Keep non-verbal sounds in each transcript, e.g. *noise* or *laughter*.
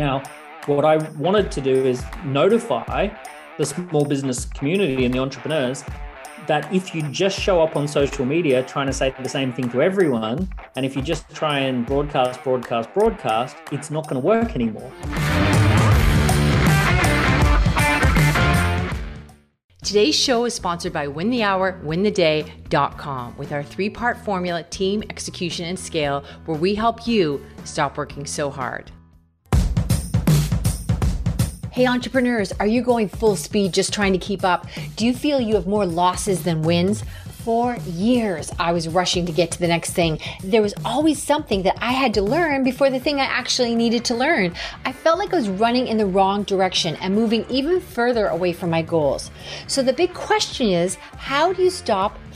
Now, what I wanted to do is notify the small business community and the entrepreneurs that if you just show up on social media trying to say the same thing to everyone, and if you just try and broadcast, broadcast, broadcast, it's not going to work anymore. Today's show is sponsored by Win the Hour, wintheday.com with our three part formula team, execution, and scale, where we help you stop working so hard. Hey, entrepreneurs, are you going full speed just trying to keep up? Do you feel you have more losses than wins? For years, I was rushing to get to the next thing. There was always something that I had to learn before the thing I actually needed to learn. I felt like I was running in the wrong direction and moving even further away from my goals. So the big question is how do you stop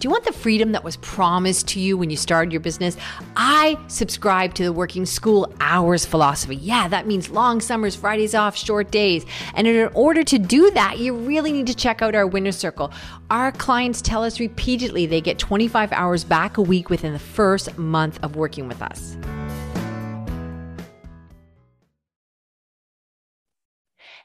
Do you want the freedom that was promised to you when you started your business? I subscribe to the working school hours philosophy. Yeah, that means long summers, Fridays off, short days. And in order to do that, you really need to check out our winner circle. Our clients tell us repeatedly they get 25 hours back a week within the first month of working with us.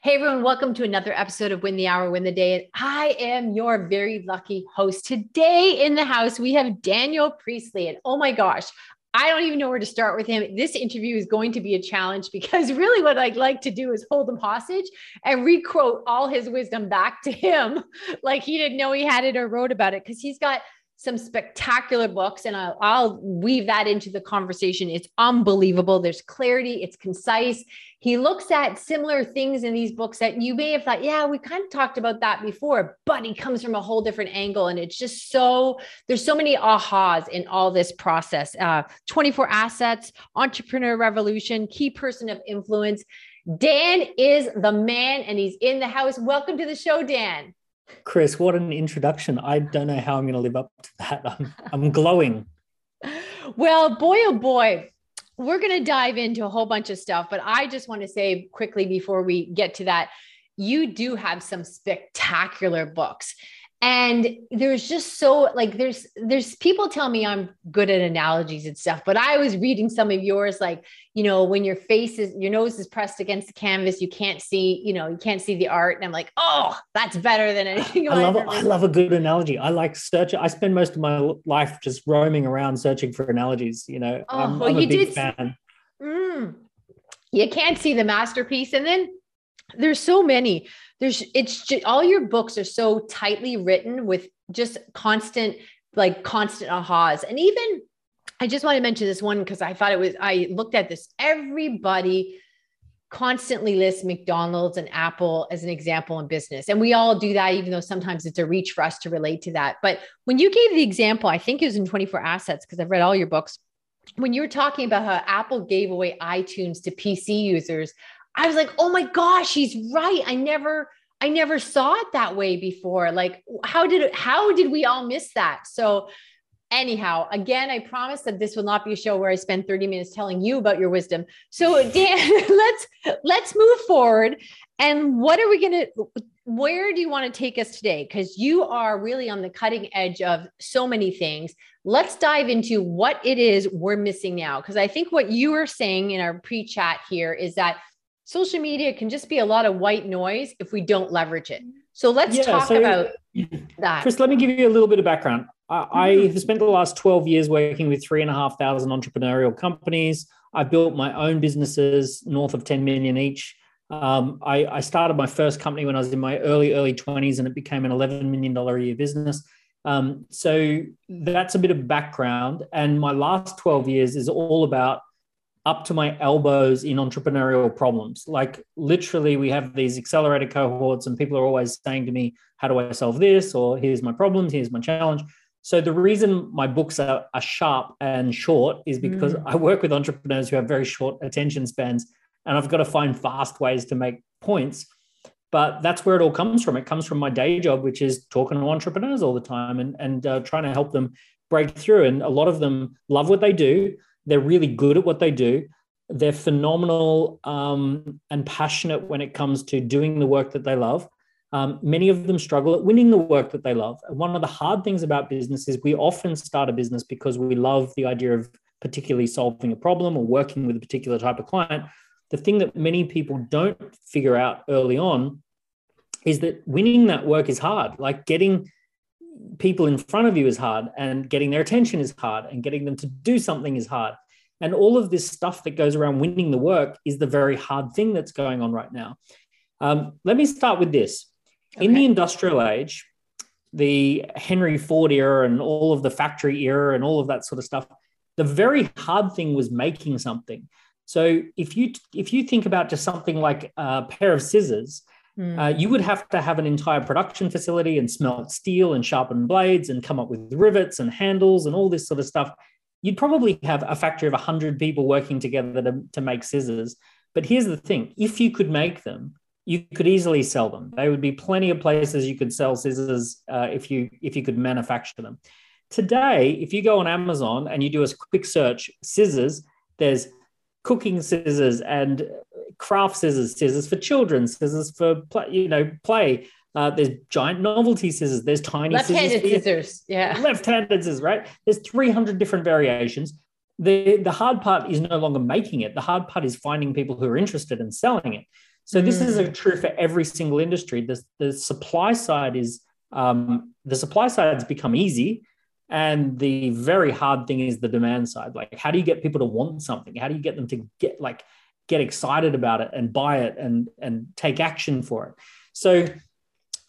Hey everyone, welcome to another episode of Win the Hour, Win the Day. And I am your very lucky host. Today in the house, we have Daniel Priestley. And oh my gosh, I don't even know where to start with him. This interview is going to be a challenge because *laughs* really what I'd like to do is hold him hostage and requote all his wisdom back to him *laughs* like he didn't know he had it or wrote about it because he's got some spectacular books and I'll, I'll, weave that into the conversation. It's unbelievable. There's clarity, it's concise. He looks at similar things in these books that you may have thought, yeah, we kind of talked about that before, but he comes from a whole different angle. And it's just so, there's so many ahas in all this process. Uh, 24 assets, entrepreneur revolution, key person of influence. Dan is the man and he's in the house. Welcome to the show, Dan. Chris, what an introduction. I don't know how I'm going to live up to that. I'm, I'm glowing. Well, boy, oh boy, we're going to dive into a whole bunch of stuff, but I just want to say quickly before we get to that, you do have some spectacular books and there's just so like there's there's people tell me i'm good at analogies and stuff but i was reading some of yours like you know when your face is your nose is pressed against the canvas you can't see you know you can't see the art. And i'm like oh that's better than anything i love i love a good analogy. I like search i spend most of my life just roaming around searching for analogies you know? Oh, i'm, well, I'm a big fan. Mm, you can't see the masterpiece. And then there's so many there's it's just all your books are so tightly written with just constant like constant ahas. And even i just want to mention this one because i thought it was i looked at this. Everybody constantly lists mcdonald's and apple as an example in business. And we all do that even though sometimes it's a reach for us to relate to that. But when you gave the example i think it was in 24 assets because i've read all your books when you were talking about how apple gave away itunes to pc users I was like, oh my gosh, he's right. I never, I never saw it that way before. Like, how did how did we all miss that? So anyhow, again, I promise that this will not be a show where I spend 30 minutes telling you about your wisdom. So *laughs* Dan, let's let's move forward. And what are we gonna where do you want to take us today? Because you are really on the cutting edge of so many things. Let's dive into what it is we're missing now. Because I think what you were saying in our pre-chat here is that social media can just be a lot of white noise if we don't leverage it. So let's yeah, talk so, about *clears throat* that. Chris, let me give you a little bit of background. I, mm-hmm. I have spent the last 12 years working with three and a half thousand entrepreneurial companies. I've built my own businesses north of 10 million each. Um, I, I, started my first company when I was in my early, early 20s and it became an $11 million a year business. Um, so that's a bit of background. And my last 12 years is all about up to my elbows in entrepreneurial problems. Like literally, we have these accelerated cohorts, and people are always saying to me, How do I solve this? Or here's my problems, here's my challenge. So the reason my books are, are sharp and short is because mm. I work with entrepreneurs who have very short attention spans, and I've got to find fast ways to make points. But that's where it all comes from. It comes from my day job, which is talking to entrepreneurs all the time and, and uh, trying to help them break through. And a lot of them love what they do. They're really good at what they do. They're phenomenal um, and passionate when it comes to doing the work that they love. Um, many of them struggle at winning the work that they love. And one of the hard things about business is we often start a business because we love the idea of particularly solving a problem or working with a particular type of client. The thing that many people don't figure out early on is that winning that work is hard. Like getting people in front of you is hard, and getting their attention is hard, and getting them to do something is hard. And all of this stuff that goes around winning the work is the very hard thing that's going on right now. Um, let me start with this. Okay. In the industrial age, the Henry Ford era and all of the factory era and all of that sort of stuff, the very hard thing was making something. So if you if you think about just something like a pair of scissors, mm. uh, you would have to have an entire production facility and smelt steel and sharpen blades and come up with rivets and handles and all this sort of stuff. You'd probably have a factory of 100 people working together to, to make scissors. But here's the thing if you could make them, you could easily sell them. There would be plenty of places you could sell scissors uh, if you if you could manufacture them. Today, if you go on Amazon and you do a quick search, scissors, there's cooking scissors and craft scissors, scissors for children, scissors for play, you know play. Uh, there's giant novelty scissors. There's tiny left-handed scissors, scissors. Yeah, left-handed scissors. Right. There's 300 different variations. The the hard part is no longer making it. The hard part is finding people who are interested in selling it. So this mm. is a true for every single industry. The, the supply side is um, the supply side has become easy and the very hard thing is the demand side. Like, how do you get people to want something? How do you get them to get like get excited about it and buy it and and take action for it? So,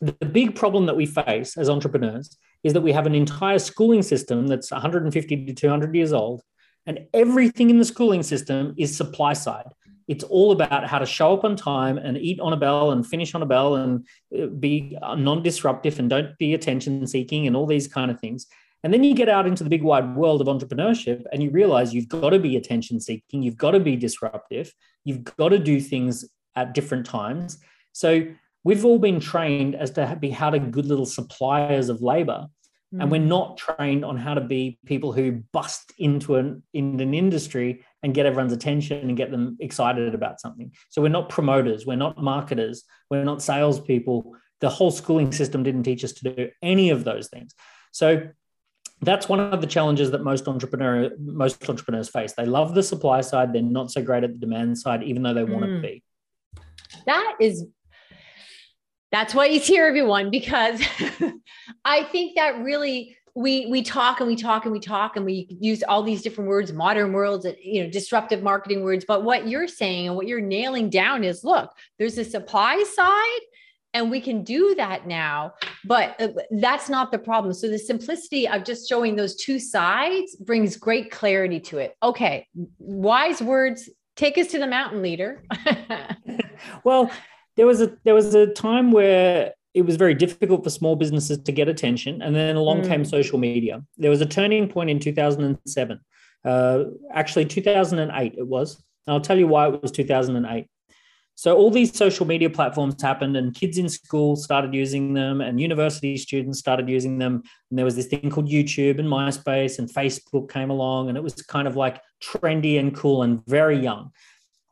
the big problem that we face as entrepreneurs is that we have an entire schooling system that's 150 to 200 years old, and everything in the schooling system is supply side. It's all about how to show up on time and eat on a bell and finish on a bell and uh, be non disruptive and don't be attention seeking and all these kind of things. And then you get out into the big wide world of entrepreneurship and you realize you've got to be attention seeking, you've got to be disruptive, you've got to do things at different times. So we've all been trained as to be how to good little suppliers of labor. Mm. And we're mm. not trained on how to be people who bust into an in an industry and get everyone's attention and get them excited about something. So we're not promoters, we're not marketers, we're not salespeople. The whole schooling system didn't teach us to do any of those things. So that's one of the challenges that most entrepreneur most entrepreneurs face. They love the supply side, they're not so great at the demand side, even though they mm. want to be. That is that's why he's here, everyone, because *laughs* I think that really we we talk and we talk and we talk and we use all these different words, modern worlds, you know, disruptive marketing words. But what you're saying and what you're nailing down is look, there's a supply side and we can do that now but uh, that's not the problem. So the simplicity of just showing those two sides brings great clarity to it. Okay wise words take us to the mountain leader. *laughs* Well there was a there was a time where it was very difficult for small businesses to get attention and then along mm. came social media. There was a turning point in 2007 uh, actually 2008 it was. And i'll tell you why it was 2008 so all these social media platforms happened, and kids in school started using them, and university students started using them. And there was this thing called YouTube and MySpace, and Facebook came along, and it was kind of like trendy and cool and very young.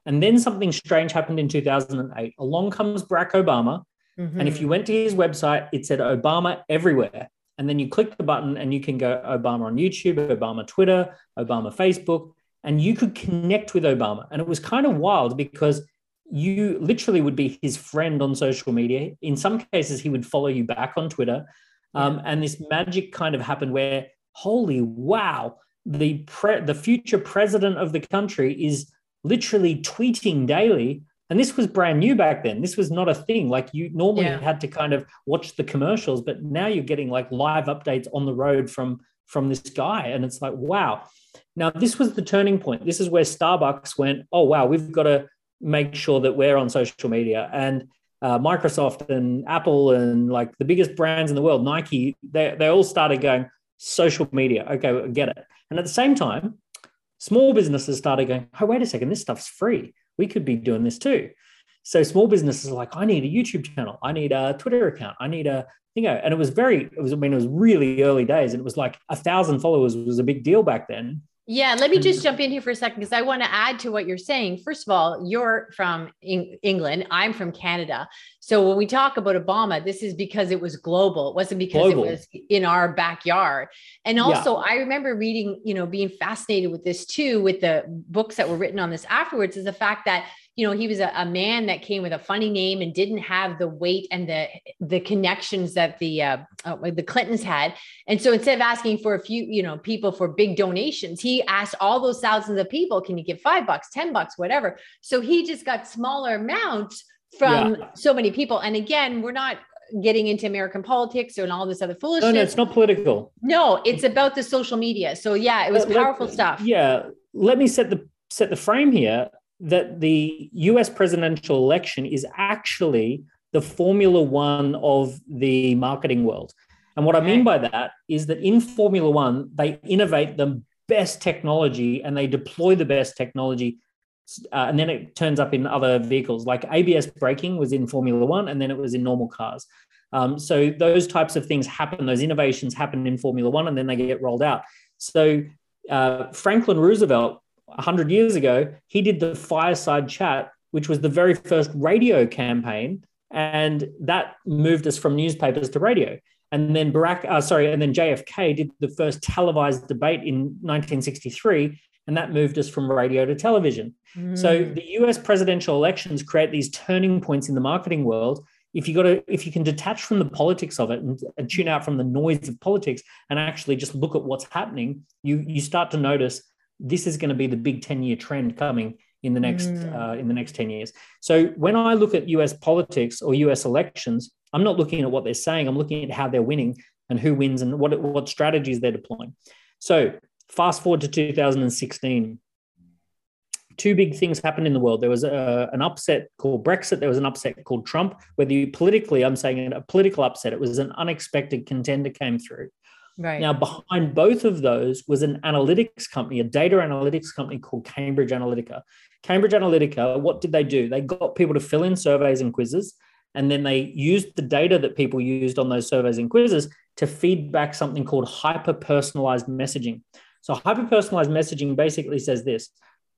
And then something strange happened in 2008. Along comes Barack Obama, mm-hmm. and if you went to his website, it said Obama everywhere. And then you click the button, and you can go Obama on YouTube, Obama Twitter, Obama Facebook, and you could connect with Obama. And it was kind of wild because you literally would be his friend on social media. In some cases, he would follow you back on Twitter. Um, and this magic kind of happened where, holy wow, the pre- the future president of the country is literally tweeting daily. And this was brand new back then. This was not a thing. Like you normally yeah. had to kind of watch the commercials, but now you're getting like live updates on the road from from this guy, and it's like wow. Now this was the turning point. This is where Starbucks went. Oh wow, we've got to make sure that we're on social media and uh, Microsoft and Apple and like the biggest brands in the world, Nike, they, they all started going social media. Okay, get it. And at the same time, small businesses started going, oh, wait a second, this stuff's free. We could be doing this too. So small businesses are like, I need a YouTube channel, I need a Twitter account, I need a you know, and it was very, it was, I mean, it was really early days, and it was like a thousand followers was a big deal back then. Yeah, let me just jump in here for a second because I want to add to what you're saying. First of all, you're from England, I'm from Canada. So when we talk about Obama, this is because it was global. It wasn't because global. it was in our backyard. And also, yeah. I remember reading, you know, being fascinated with this too, with the books that were written on this afterwards, is the fact that you know he was a, a, man that came with a funny name and didn't have the weight and the the connections that the uh, uh, the clintons had and so instead of asking for a few you know people for big donations he asked all those thousands of people can you give five bucks ten bucks whatever so he just got smaller amounts from yeah. so many people and again we're not getting into American politics and all this other foolishness. No, no, it's not political. No, it's about the social media. So yeah, it was powerful let, stuff. Yeah, let me set the set the frame here that the US presidential election is actually the Formula One of the marketing world. And what I mean by that is that in Formula One, they innovate the best technology and they deploy the best technology. Uh, and then it turns up in other vehicles, like ABS braking was in Formula One and then it was in normal cars. Um, so those types of things happen, those innovations happen in Formula One and then they get rolled out. So uh, Franklin Roosevelt 100 years ago, he did the fireside chat, which was the very first radio campaign. And that moved us from newspapers to radio. And then Barack, uh, sorry, and then JFK did the first televised debate in 1963, and that moved us from radio to television. Mm. So the US presidential elections create these turning points in the marketing world. If you got to, if you can detach from the politics of it and, and tune out from the noise of politics and actually just look at what's happening, you you start to notice this is going to be the big 10 year trend coming in the next mm. uh, in the next 10 years so when i look at us politics or us elections i'm not looking at what they're saying i'm looking at how they're winning and who wins and what what strategies they're deploying so fast forward to 2016 two big things happened in the world there was a, an upset called brexit there was an upset called trump whether you politically i'm saying a political upset it was an unexpected contender came through Right. Now, behind both of those was an analytics company, a data analytics company called Cambridge Analytica. Cambridge Analytica, what did they do? They got people to fill in surveys and quizzes, and then they used the data that people used on those surveys and quizzes to feed back something called hyper personalized messaging. So, hyper personalized messaging basically says this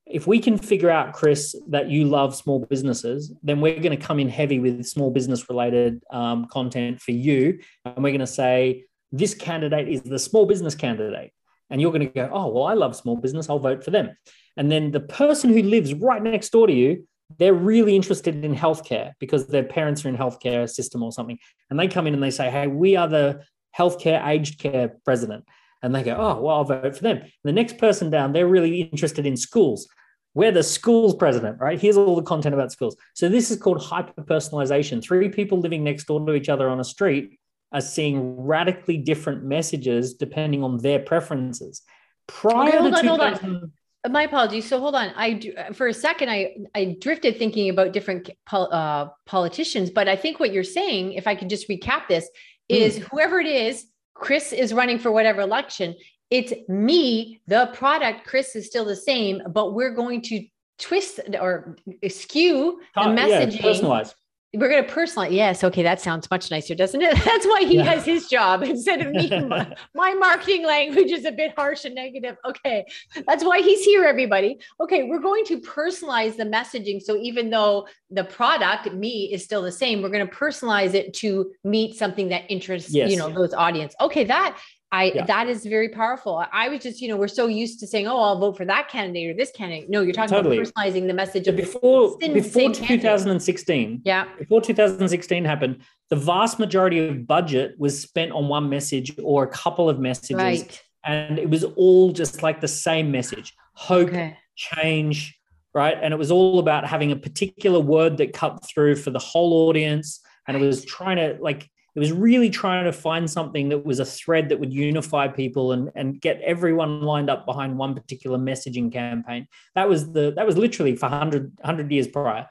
if we can figure out, Chris, that you love small businesses, then we're going to come in heavy with small business related um, content for you. And we're going to say, this candidate is the small business candidate. And you're going to go, oh, well, I love small business. I'll vote for them. And then the person who lives right next door to you, they're really interested in healthcare because their parents are in healthcare system or something. And they come in and they say, hey, we are the healthcare aged care president. And they go, oh, well, I'll vote for them. And the next person down, they're really interested in schools. We're the schools president, right? Here's all the content about schools. So this is called hyper personalization. Three people living next door to each other on a street are seeing radically different messages depending on their preferences. Prior okay, hold to on, 2000, hold on. My apologies. So hold on. I for a second I I drifted thinking about different pol, uh, politicians, but I think what you're saying, if I could just recap this, is mm. whoever it is, Chris is running for whatever election. It's me, the product. Chris is still the same, but we're going to twist or skew the messaging. Yeah, personalize we're going to personalize. Yes. Okay. That sounds much nicer, doesn't it? *laughs* That's why he yeah. has his job instead of me. *laughs* my, my, marketing language is a bit harsh and negative. Okay. That's why he's here, everybody. Okay. We're going to personalize the messaging. So even though the product, me, is still the same, we're going to personalize it to meet something that interests, yes. you know, those audience. Okay. That I yeah. that is very powerful. I was just, you know, we're so used to saying, "Oh, I'll vote for that candidate or this candidate." No, you're talking totally. about personalizing the message of before before 2016. Candidate. Yeah, before 2016 happened, the vast majority of budget was spent on one message or a couple of messages, right. and it was all just like the same message: hope, okay. change, right? And it was all about having a particular word that cut through for the whole audience, and it was trying to like it was really trying to find something that was a thread that would unify people and, and get everyone lined up behind one particular messaging campaign. That was the that was literally for 100, 100 years prior.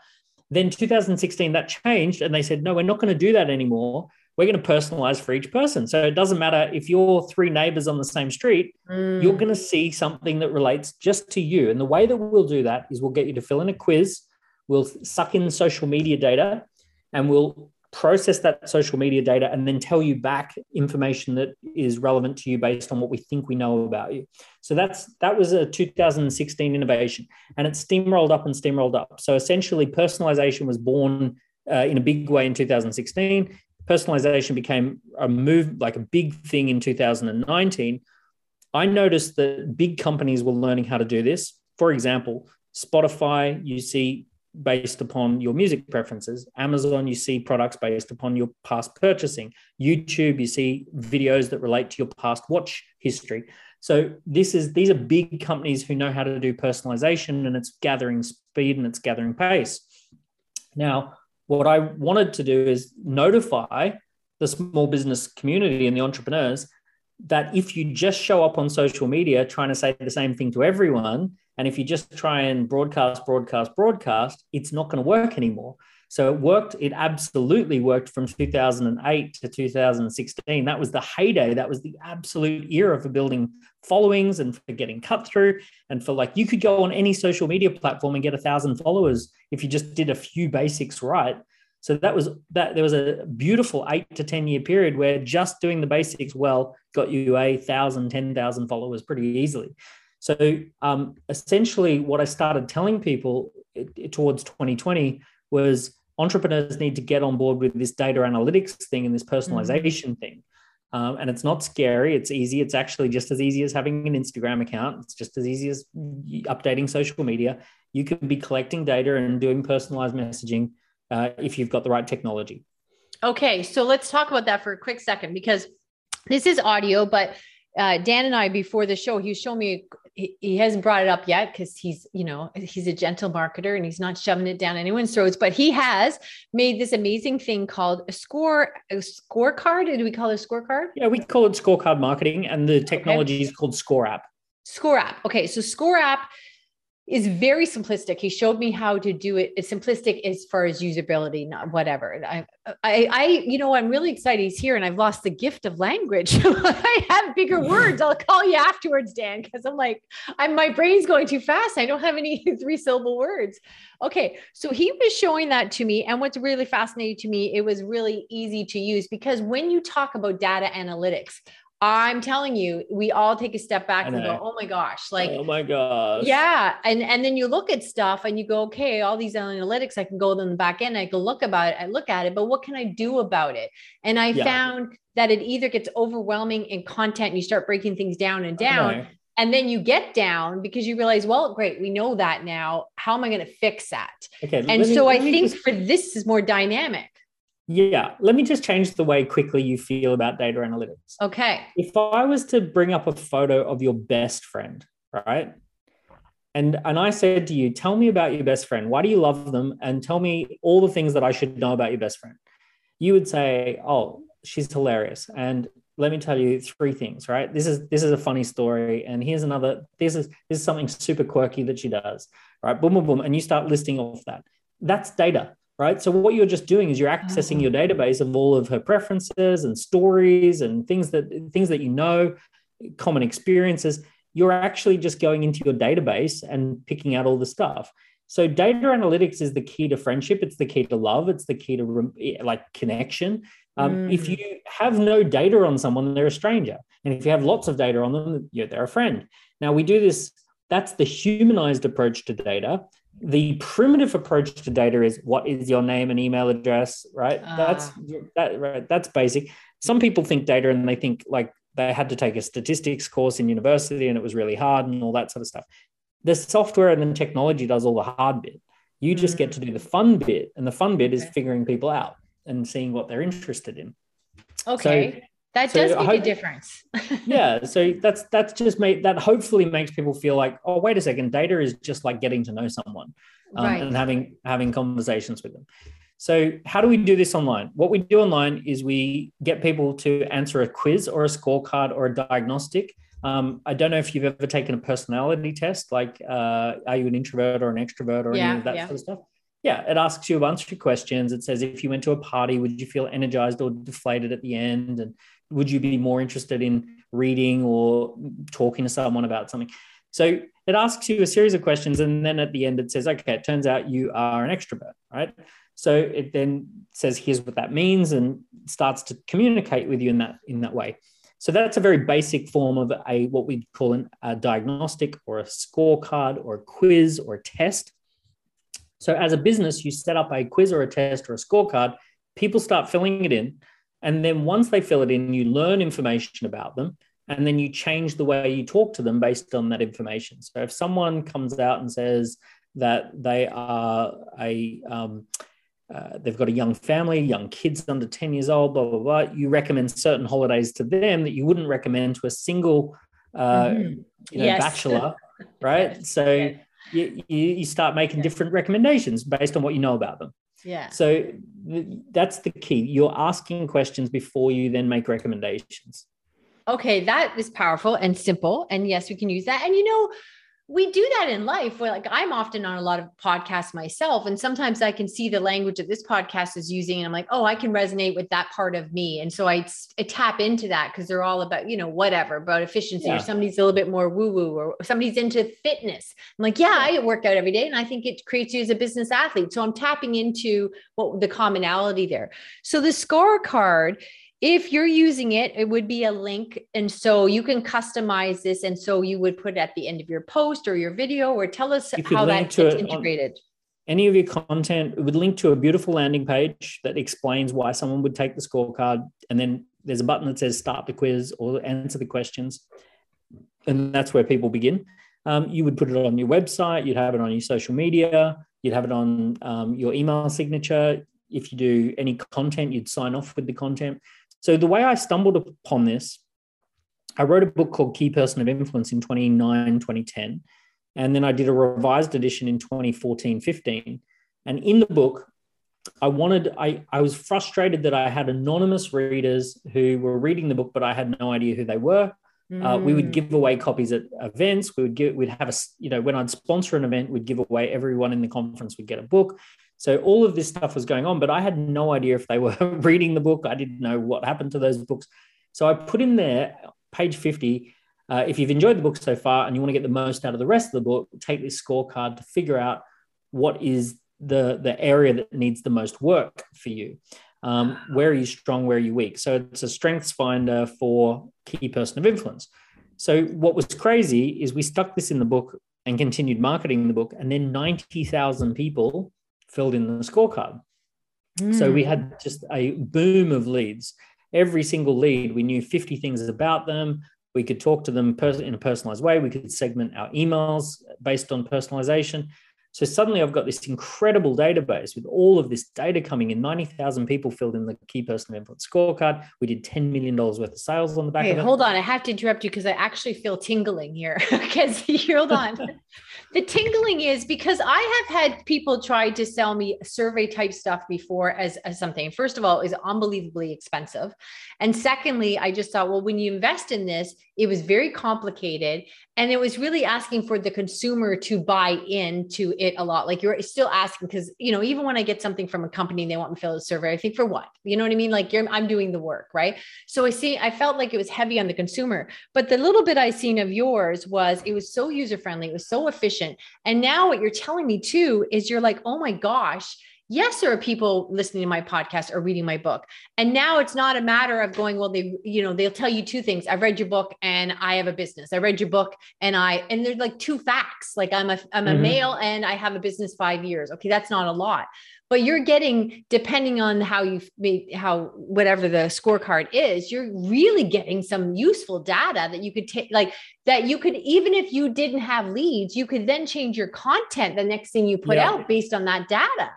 Then 2016 that changed and they said, no, we're not going to do that anymore. We're going to personalize for each person. So it doesn't matter if you're three neighbors on the same street, mm. you're going to see something that relates just to you. And the way that we'll do that is we'll get you to fill in a quiz we'll suck in social media data and we'll process that social media data and then tell you back information that is relevant to you based on what we think we know about you. So that's that was a 2016 innovation and it steamrolled up and steamrolled up. So essentially personalization was born uh, in a big way in 2016 personalization became a move like a big thing in 2019 i noticed that big companies were learning how to do this. For example spotify you see based upon your music preferences. Amazon, you see products based upon your past purchasing. YouTube, you see videos that relate to your past watch history. So this is these are big companies who know how to do personalization and it's gathering speed and it's gathering pace. Now, what I wanted to do is notify the small business community and the entrepreneurs that if you just show up on social media trying to say the same thing to everyone, and if you just try and broadcast, broadcast, broadcast, it's not going to work anymore. So it worked, it absolutely worked from 2008 to 2016. That was the heyday. That was the absolute era for building followings and for getting cut through. And for like, you could go on any social media platform and get a thousand followers if you just did a few basics right. So that was that there was a beautiful eight to 10 year period where just doing the basics well got you a thousand, ten thousand followers pretty easily. So um, essentially, what I started telling people it, it, towards 2020 was entrepreneurs need to get on board with this data analytics thing and this personalization mm-hmm. thing. Um, and it's not scary. It's easy. It's actually just as easy as having an Instagram account. It's just as easy as updating social media. You can be collecting data and doing personalized messaging uh, if you've got the right technology. Okay, so let's talk about that for a quick second because this is audio, but uh, Dan and I before the show, he was showing me he, he hasn't brought it up yet because he's you know he's a gentle marketer and he's not shoving it down anyone's throats but he has made this amazing thing called a score a scorecard. Do we call it a scorecard? Yeah we call it scorecard marketing and the technology okay. is called score app. Score app. Okay so score app is very simplistic. He showed me how to do it. It's simplistic as far as usability, not whatever. I, I, I, you know, I'm really excited he's here, and I've lost the gift of language. *laughs* I have bigger words. I'll call you afterwards, Dan, because I'm like, I'm my brain's going too fast. I don't have any *laughs* three syllable words. Okay, so he was showing that to me, and what's really fascinating to me, it was really easy to use because when you talk about data analytics, I'm telling you, we all take a step back and go, "Oh my gosh!" Like, "Oh my gosh!" Yeah, and and then you look at stuff and you go, "Okay, all these analytics, I can go in the back end, I can look about it, I look at it, but what can I do about it?" And I yeah. found that it either gets overwhelming in content, and you start breaking things down and down, and then you get down because you realize, well, great, we know that now. How am I going to fix that? Okay, and so me, I think just... for this is more dynamic. Yeah, let me just change the way quickly you feel about data analytics. Okay. If I was to bring up a photo of your best friend, right? And and I said to you, tell me about your best friend. Why do you love them? And tell me all the things that I should know about your best friend. You would say, "Oh, she's hilarious." And let me tell you three things, right? This is this is a funny story, and here's another. This is this is something super quirky that she does, right? Boom, boom, boom, and you start listing off that. That's data right? So what you're just doing is you're accessing your mm-hmm. database of all of her preferences and stories and things that things that you know, common experiences. You're actually just going into your database and picking out all the stuff. So data analytics is the key to friendship. It's the key to love. It's the key to like connection. Um, mm. If you have no data on someone, they're a stranger, and if you have lots of data on them, yeah, they're a friend. Now we do this. That's the humanized approach to data the primitive approach to data is what is your name and email address right uh. that's that right that's basic some people think data and they think like they had to take a statistics course in university and it was really hard and all that sort of stuff the software and the technology does all the hard bit you just mm. get to do the fun bit and the fun bit okay. is figuring people out and seeing what they're interested in okay so that so does make hope, a difference *laughs* yeah so that's that's just made that hopefully makes people feel like oh wait a second data is just like getting to know someone um, right. and having having conversations with them so how do we do this online what we do online is we get people to answer a quiz or a scorecard or a diagnostic um, I don't know if you've ever taken a personality test, like uh, are you an introvert or an extrovert or yeah, any of that yeah. sort of stuff. Yeah, it asks you a bunch of questions. It says if you went to a party, would you feel energized or deflated at the end? And would you be more interested in reading or talking to someone about something? So it asks you a series of questions, and then at the end it says, okay, it turns out you are an extrovert, right? So it then says, here's what that means, and starts to communicate with you in that in that way. So that's a very basic form of a what we'd call an, a diagnostic or a scorecard or a quiz or a test. So as a business, you set up a quiz or a test or a scorecard. People start filling it in, and then once they fill it in, you learn information about them, and then you change the way you talk to them based on that information. So if someone comes out and says that they are a um, uh, they've got a young family, young kids under 10 years old, blah, blah, blah. You recommend certain holidays to them that you wouldn't recommend to a single uh, mm-hmm. you know, yes. bachelor, *laughs* right? yes. So yes. You, you start making different recommendations based on what you know about them. Yeah. So th- that's the key. You're asking questions before you then make recommendations. Okay, that is powerful and simple. And yes, we can use that. And you know, we do that in life where like i'm often on a lot of podcasts myself and sometimes i can see the language that this podcast is using and i'm like oh i can resonate with that part of me. And so i, I tap into that because they're all about you know whatever about efficiency yeah. or somebody's a little bit more woo woo or somebody's into fitness. I'm like yeah. I work out every day and i think it creates you as a business athlete. So i'm tapping into what the commonality there. So the scorecard if you're using it, it would be a link. And so you can customize this. And so you would put it at the end of your post or your video, or tell us how that gets integrated. Any of your content, it would link to a beautiful landing page that explains why someone would take the scorecard. And then there's a button that says start the quiz or answer the questions. And that's where people begin. Um, you would put it on your website, you'd have it on your social media, you'd have it on um, your email signature. If you do any content, you'd sign off with the content. So the way I stumbled upon this, I wrote a book called Key Person of Influence in 2009, 2010. And then I did a revised edition in 2014, 15. And in the book, I wanted, I, I was frustrated that I had anonymous readers who were reading the book, but I had no idea who they were. Mm. Uh, we would mm. give away copies at events. We would give, we'd have a, you know, when I'd sponsor an event, we'd give away everyone in the conference would get a book. So all of this stuff was going on, but I had no idea if they were *laughs* reading the book. I didn't know what happened to those books. So I put in there, page 50, uh, if you've enjoyed the book so far and you want to get the most out of the rest of the book, take this scorecard to figure out what is the, the area that needs the most work for you. Um, where are you strong? Where are you weak? So it's a strengths finder for key person of influence. So what was crazy is we stuck this in the book and continued marketing the book, and then 90,000 people filled in the scorecard. Mm. So we had hmm. just a boom of leads. Every single lead, we knew 50 things about them. We could talk to them in a personalized way. We could segment our emails based on personalization. So suddenly I've got this incredible database with all of this data coming in. 90,000 people filled in the key person of influence scorecard. We did $10 million worth of sales on the back hey, of it. Hold on. I have to interrupt you because I actually feel tingling here. *laughs* Because *laughs* hold on. the tingling is because I have had people try to sell me survey type stuff before as, as something. First of all, is unbelievably expensive. And secondly, I just thought, well, when you invest in this, it was very complicated and it was really asking for the consumer to buy into it a lot. Like you're still asking because you know even when i get something from a company and they want me to fill a survey i think for what? You know what i mean? Like i'm doing the work right? So i see i felt like it was heavy on the consumer. But the little bit i seen of yours was it was so user friendly it was so efficient. And now what you're telling me too is you're like oh my gosh yes there are people listening to my podcast or reading my book. And now it's not a matter of going well they you know they'll tell you two things. I've read your book and i have a business. I read your book and i and there's like two facts. Like i'm a i'm a mm-hmm. male and i have a business five years. Okay that's not a lot. But you're getting depending on how you made how whatever the scorecard is you're really getting some useful data that you could take like that you could even if you didn't have leads you could then change your content the next thing you put yeah. out based on that data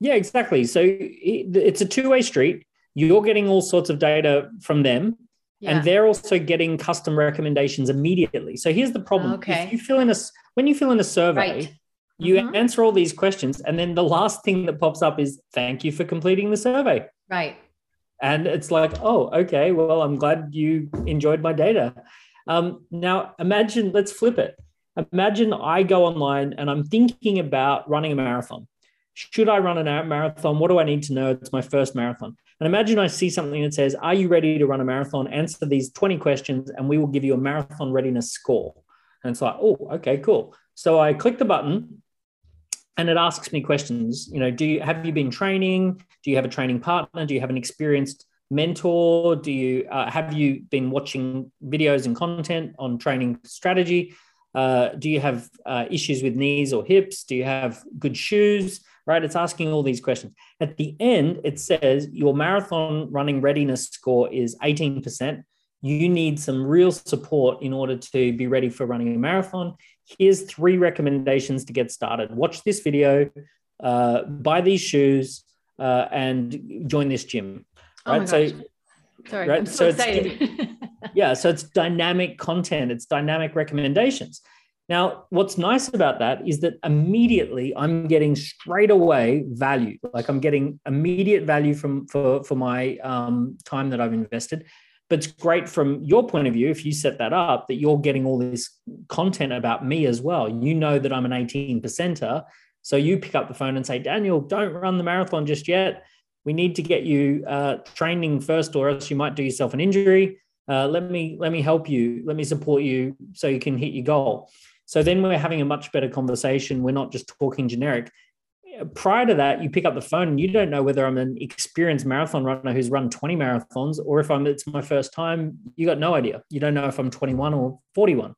yeah, exactly. So it's a two way street. You're getting all sorts of data from them, yeah. and they're also getting custom recommendations immediately. So here's the problem: okay. if you fill in a when you fill in a survey, right. you mm-hmm. answer all these questions, and then the last thing that pops up is "Thank you for completing the survey." Right. And it's like, oh, okay. Well, I'm glad you enjoyed my data. Um, now, imagine. Let's flip it. Imagine I go online and I'm thinking about running a marathon should I run a marathon? What do I need to know? It's my first marathon. And imagine I see something that says, Are you ready to run a marathon? Answer these 20 questions, and we will give you a marathon readiness score. And it's like, oh, okay, cool. So I click the button and it asks me questions. You know, do you have you been training? Do you have a training partner? Do you have an experienced mentor? Do you uh, have you been watching videos and content on training strategy? Uh, do you have uh, issues with knees or hips? Do you have good shoes? Right? It's asking all these questions. At the end, it says your marathon running readiness score is 18%. You need some real support in order to be ready for running a marathon. Here's three recommendations to get started. Watch this video, uh, buy these shoes, uh, and join this gym. Oh right. so, sorry, right? I'm so, so excited. *laughs* yeah. So it's dynamic content, it's dynamic recommendations. Now, what's nice about that is that immediately I'm getting straight away value. Like I'm getting immediate value from for for my um, time that I've invested. But it's great from your point of view if you set that up that you're getting all this content about me as well. You know that I'm an 18 percenter, so you pick up the phone and say, Daniel, don't run the marathon just yet. We need to get you uh, training first, or else you might do yourself an injury. Uh, let me let me help you. Let me support you so you can hit your goal. So then we're having a much better conversation. We're not just talking generic. Prior to that, you pick up the phone and you don't know whether I'm an experienced marathon runner who's run 20 marathons or if I'm it's my first time. You got no idea. You don't know if I'm 21 or 41.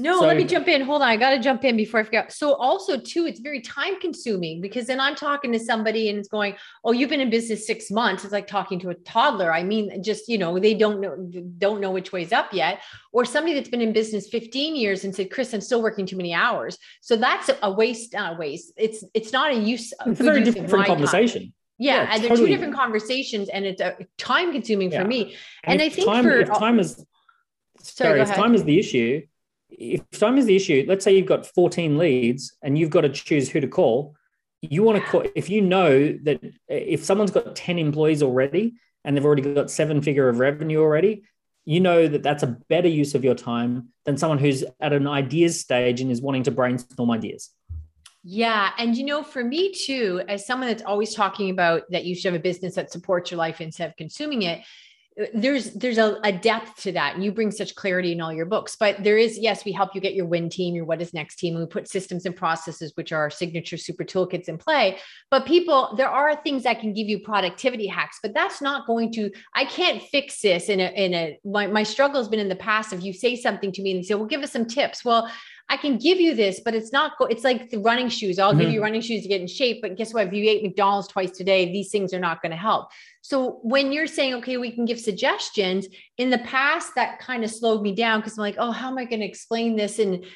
No, so, let me jump in. Hold on. I got to jump in before I forget. So, also, too, it's very time consuming because then I'm talking to somebody and it's going, Oh, you've been in business six months. It's like talking to a toddler. I mean, just, you know, they don't know, don't know which way's up yet. Or somebody that's been in business 15 years and said, Chris, I'm still working too many hours. So that's a waste, not a waste. It's, it's not a use. It's a very different conversation. Time. Yeah, yeah, and totally. they're two different conversations, and it's a time consuming yeah. for me. And, and I think time, for time is sorry, sorry if time is the issue, if time is the issue, let's say you've got 14 leads and you've got to choose who to call. You want to call if you know that if someone's got 10 employees already and they've already got seven figure of revenue already, you know that that's a better use of your time than someone who's at an ideas stage and is wanting to brainstorm ideas. Yeah. And, you know, for me too, as someone that's always talking about that you should have a business that supports your life instead of consuming it, there's there's a, a, depth to that and you bring such clarity in all your books but there is yes we help you get your win team your what is next team and we put systems and processes which are our signature super toolkits in play. But people there are things that can give you productivity hacks but that's not going to i can't fix this in a in a my, my struggle has been in the past if you say something to me and say well give us some tips. Well I can give you this, but it's not, go- it's like the running shoes. I'll mm-hmm. give you running shoes to get in shape, but guess what? If you ate McDonald's twice today, these things are not going to help. So when you're saying, okay, we can give suggestions in the past, that kind of slowed me down because I'm like, oh, how am I going to explain this in,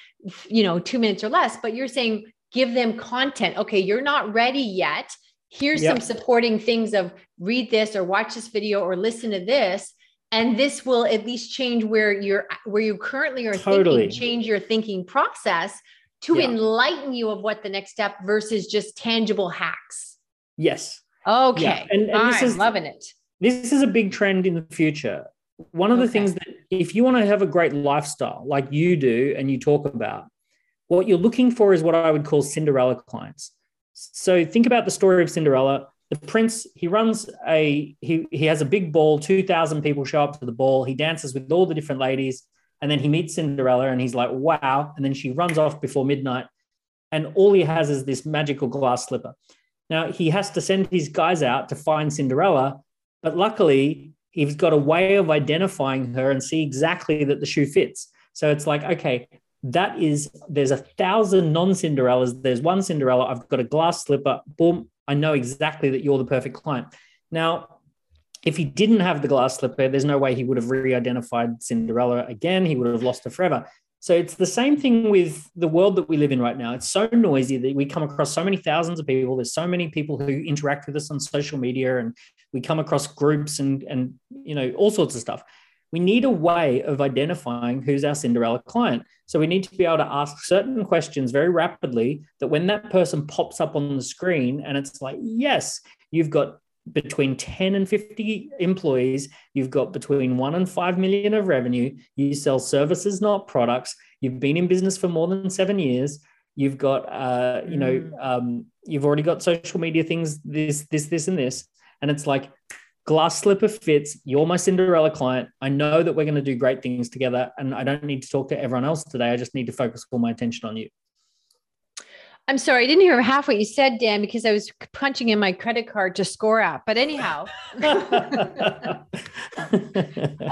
you know, two minutes or less? But you're saying, give them content. Okay, you're not ready yet. Here's yep. some supporting things of read this or watch this video or listen to this and this will at least change where you're where you currently are totally. thinking change your thinking process to yeah. enlighten you of what the next step versus just tangible hacks. Yes. Okay. Yeah. and, and this is loving it. this is a big trend in the future. One of the things that if you want to have a great lifestyle like you do and you talk about what you're looking for is what i would call cinderella clients. So think about the story of cinderella the prince he runs a he he has a big ball 2000 people show up to the ball. He dances with all the different ladies and then he meets cinderella and he's like wow and then she runs off before midnight and all he has is this magical glass slipper. Now he has to send his guys out to find cinderella but luckily he's got a way of identifying her and see exactly that the shoe fits. So it's like okay that is there's a thousand non-cinderellas. There's one cinderella. I've got a glass slipper. Boom I know exactly that you're the perfect client. Now, if he didn't have the glass slipper, there's no way he would have re-identified Cinderella again. He would have lost her forever. So it's the same thing with the world that we live in right now. It's so noisy that we come across so many thousands of people. There's so many people who interact with us on social media, and we come across groups and and you know all sorts of stuff we need a way of identifying who's our Cinderella client. So we need to be able to ask certain questions very rapidly that when that person pops up on the screen and it's like, yes, you've got between 10 and 50 employees, you've got between 1 and 5 million of revenue, you sell services not products, you've been in business for more than 7 years, you've got uh, you know, mm. um, you've already got social media things this this this and this and it's like glass slipper fits. You're my Cinderella client. I know that we're going to do great things together, and I don't need to talk to everyone else today. I just need to focus all my attention on you. I'm sorry, I didn't hear half what you said, Dan, because I was punching in my credit card to score app. But anyhow, *laughs* I'm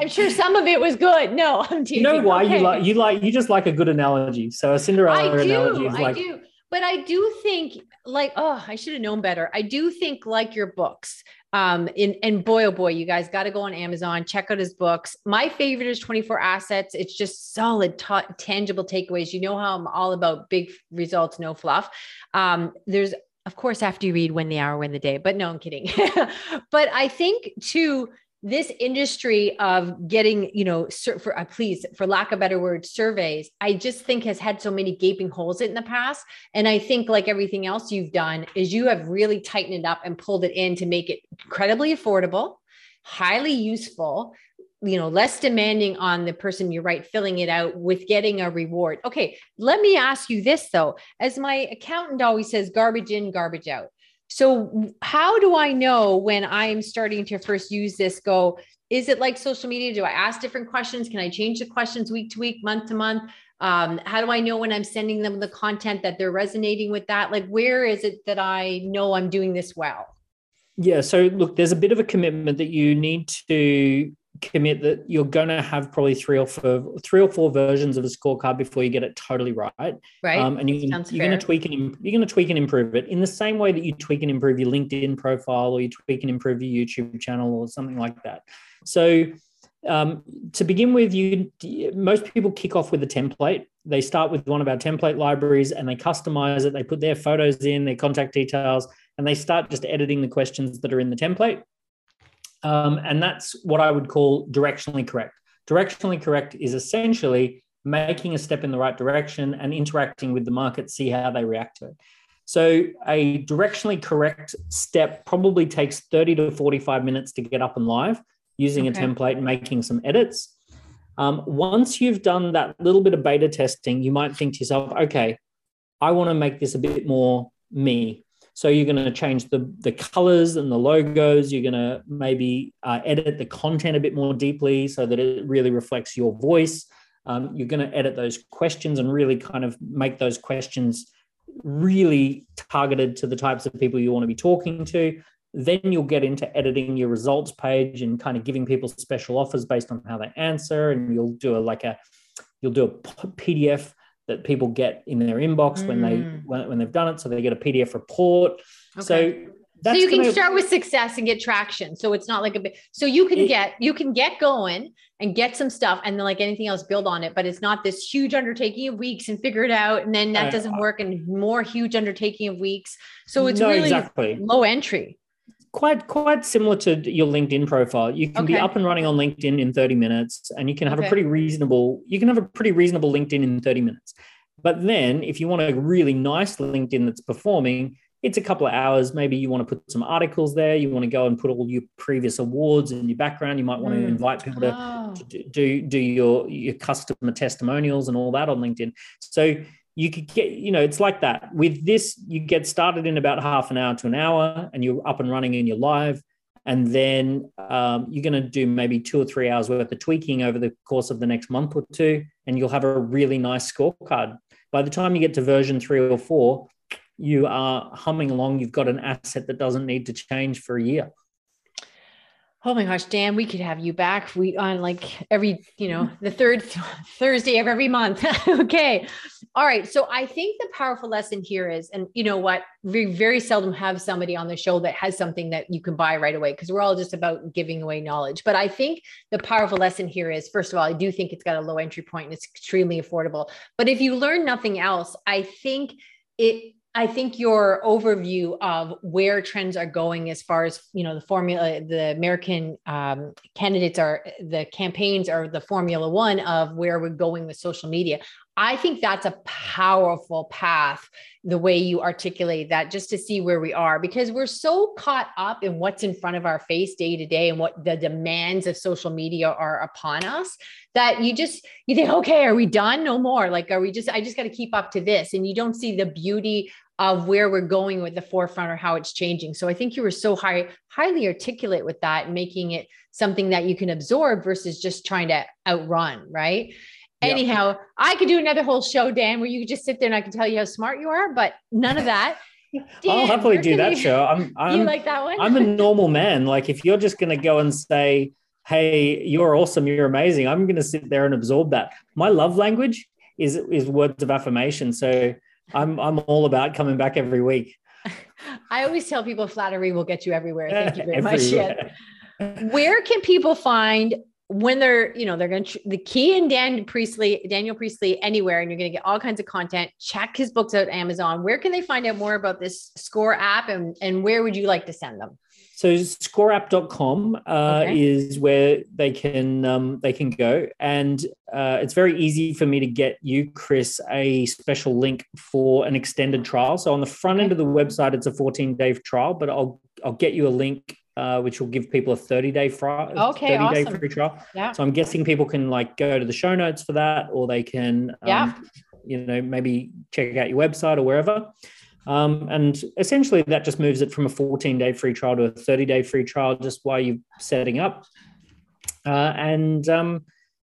sure some of it was good. No, I'm teasing. You know why okay. you like you like you just like a good analogy. So a Cinderella I do, analogy is like I do. But I do think like, oh, I should have known better. I do think like your books, um, and boy, oh boy, you guys got to go on Amazon, check out his books. My favorite is 24 Assets. It's just solid, t- tangible takeaways. You know how I'm all about big results, no fluff. Um, there's, of course, after you read Win the Hour, Win the Day, but no, I'm kidding. *laughs* but I think too, this industry of getting, you know, for uh, please, for lack of better word, surveys, I just think has had so many gaping holes in the past. And I think, like everything else you've done, is you have really tightened it up and pulled it in to make it incredibly affordable, highly useful, you know, less demanding on the person you're right filling it out with getting a reward. Okay, let me ask you this though. As my accountant always says, garbage in, garbage out. So, how do I know when I'm starting to first use this? Go, is it like social media? Do I ask different questions? Can I change the questions week to week, month to month? Um, how do I know when I'm sending them the content that they're resonating with that? Like, where is it that I know I'm doing this well? Yeah. So, look, there's a bit of a commitment that you need to commit that you're going to have probably three or four three or four versions of a scorecard before you get it totally right. Right. Um, and you, you're going to tweak and you're going to tweak and improve it in the same way that you tweak and improve your linkedin profile or you tweak and improve your youtube channel or something like that. So um, to begin with you most people kick off with a template. They start with one of our template libraries and they customize it. They put their photos in their contact details and they start just editing the questions that are in the template um, and that's what I would call directionally correct. Directionally correct is essentially making a step in the right direction and interacting with the market, see how they react to it. So, a directionally correct step probably takes 30 to 45 minutes to get up and live using okay. a template and making some edits. Um, once you've done that little bit of beta testing, you might think to yourself, okay, I want to make this a bit more me. So you're going to change the, the colors and the logos. You're going to maybe uh, edit the content a bit more deeply so that it really reflects your voice. Um, you're going to edit those questions and really kind of make those questions really targeted to the types of people you want to be talking to. Then you'll get into editing your results page and kind of giving people special offers based on how they answer. And you'll do a like a you'll do a PDF that people get in their inbox mm. when they mm. when, when they've done it so they get a pdf report okay. so so you can gonna, start with success and get traction so it's not like a bit so you can it, get you can get going and get some stuff and then like anything else build on it but it's not this huge undertaking of weeks and figure it out and then that uh, doesn't work and more huge undertaking of weeks so it's no, really exactly. low entry quite quite similar to your LinkedIn profile. You can okay. be up and running on LinkedIn in 30 minutes and you can have okay. a pretty reasonable you can have a pretty reasonable LinkedIn in 30 minutes. But then if you want a really nice LinkedIn that's performing, it's a couple of hours. Maybe you want to put some articles there. You want to go and put all your previous awards and your background. You might want mm. to invite people to, oh. to do do your your customer testimonials and all that on LinkedIn. So you could get, you know, it's like that. With this, you get started in about half an hour to an hour and you're up and running and you're live. And then um, you're going to do maybe two or three hours worth of tweaking over the course of the next month or two, and you'll have a really nice scorecard. By the time you get to version three or four, you are humming along. You've got an asset that doesn't need to change for a year. Oh my gosh, Dan, we could have you back. We on like every, you know, the third Thursday of every month. *laughs* okay. All right. So I think the powerful lesson here is, and you know what, we very seldom have somebody on the show that has something that you can buy right away because we're all just about giving away knowledge. But I think the powerful lesson here is, first of all, I do think it's got a low entry point and it's extremely affordable. But if you learn nothing else, I think it I think your overview of where trends are going as far as you know the formula, the American um, candidates are the campaigns are the Formula One of where we're going with social media. I think that's a powerful path, the way you articulate that, just to see where we are, because we're so caught up in what's in front of our face day to day and what the demands of social media are upon us that you just you think, okay, are we done? No more. Like, are we just? I just got to keep up to this, and you don't see the beauty of where we're going with the forefront or how it's changing. So I think you were so high, highly articulate with that, making it something that you can absorb versus just trying to outrun, right? Anyhow, I could do another whole show, Dan, where you could just sit there and I can tell you how smart you are, but none of that. *laughs* Dan, I'll happily do that you, show. I'm, *laughs* I'm, you like that one? I'm a *laughs* normal man. Like if you're just going to go and say, "Hey, you're awesome, you're amazing," I'm going to sit there and absorb that. My love language is is words of affirmation. So I'm I'm all about coming back every week. I always tell people flattery will get you everywhere. Thank you very much. Where can people find when they're, you know, they're going to the key in Dan Priestley, Daniel Priestley anywhere, and you're going to get all kinds of content. Check his books out Amazon. Where can they find out more about this ScoreApp and, and where would you like to send them? So scoreapp.com uh, okay. is where they can um, they can go, and uh, it's very easy for me to get you, Kris, a special link for an extended trial. So on the front end of the website, it's a 14 day trial, but I'll I'll get you a link uh, which will give people a 30 day trial. Okay, 30 awesome. day free trial. Yeah. So I'm guessing people can like go to the show notes for that, or they can, um, yeah. you know, maybe check out your website or wherever. Um, and essentially, that just moves it from a 14 day free trial to a 30 day free trial just while you're setting up. Uh, and um,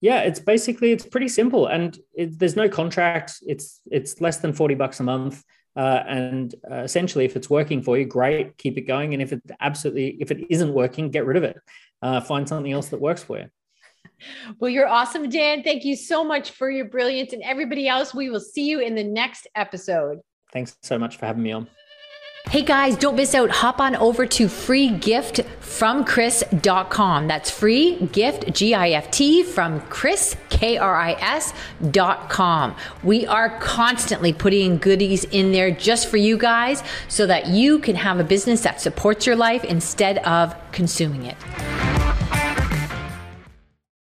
yeah, it's basically it's pretty simple, and it, there's no contract. It's it's less than 40 bucks a month. Uh, and uh, essentially, if it's working for you, great, keep it going. And if it absolutely, if it isn't working, get rid of it. Uh, find something else that works for you. *laughs* Well, you're awesome, Dan. Thank you so much for your brilliance. And everybody else, we will see you in the next episode. Thanks so much for having me on. Hey guys, don't miss out. Hop on over to freegiftfromkris.com. That's free gift, G I F T, from Kris, K R I S.com. We are constantly putting goodies in there just for you guys so that you can have a business that supports your life instead of consuming it.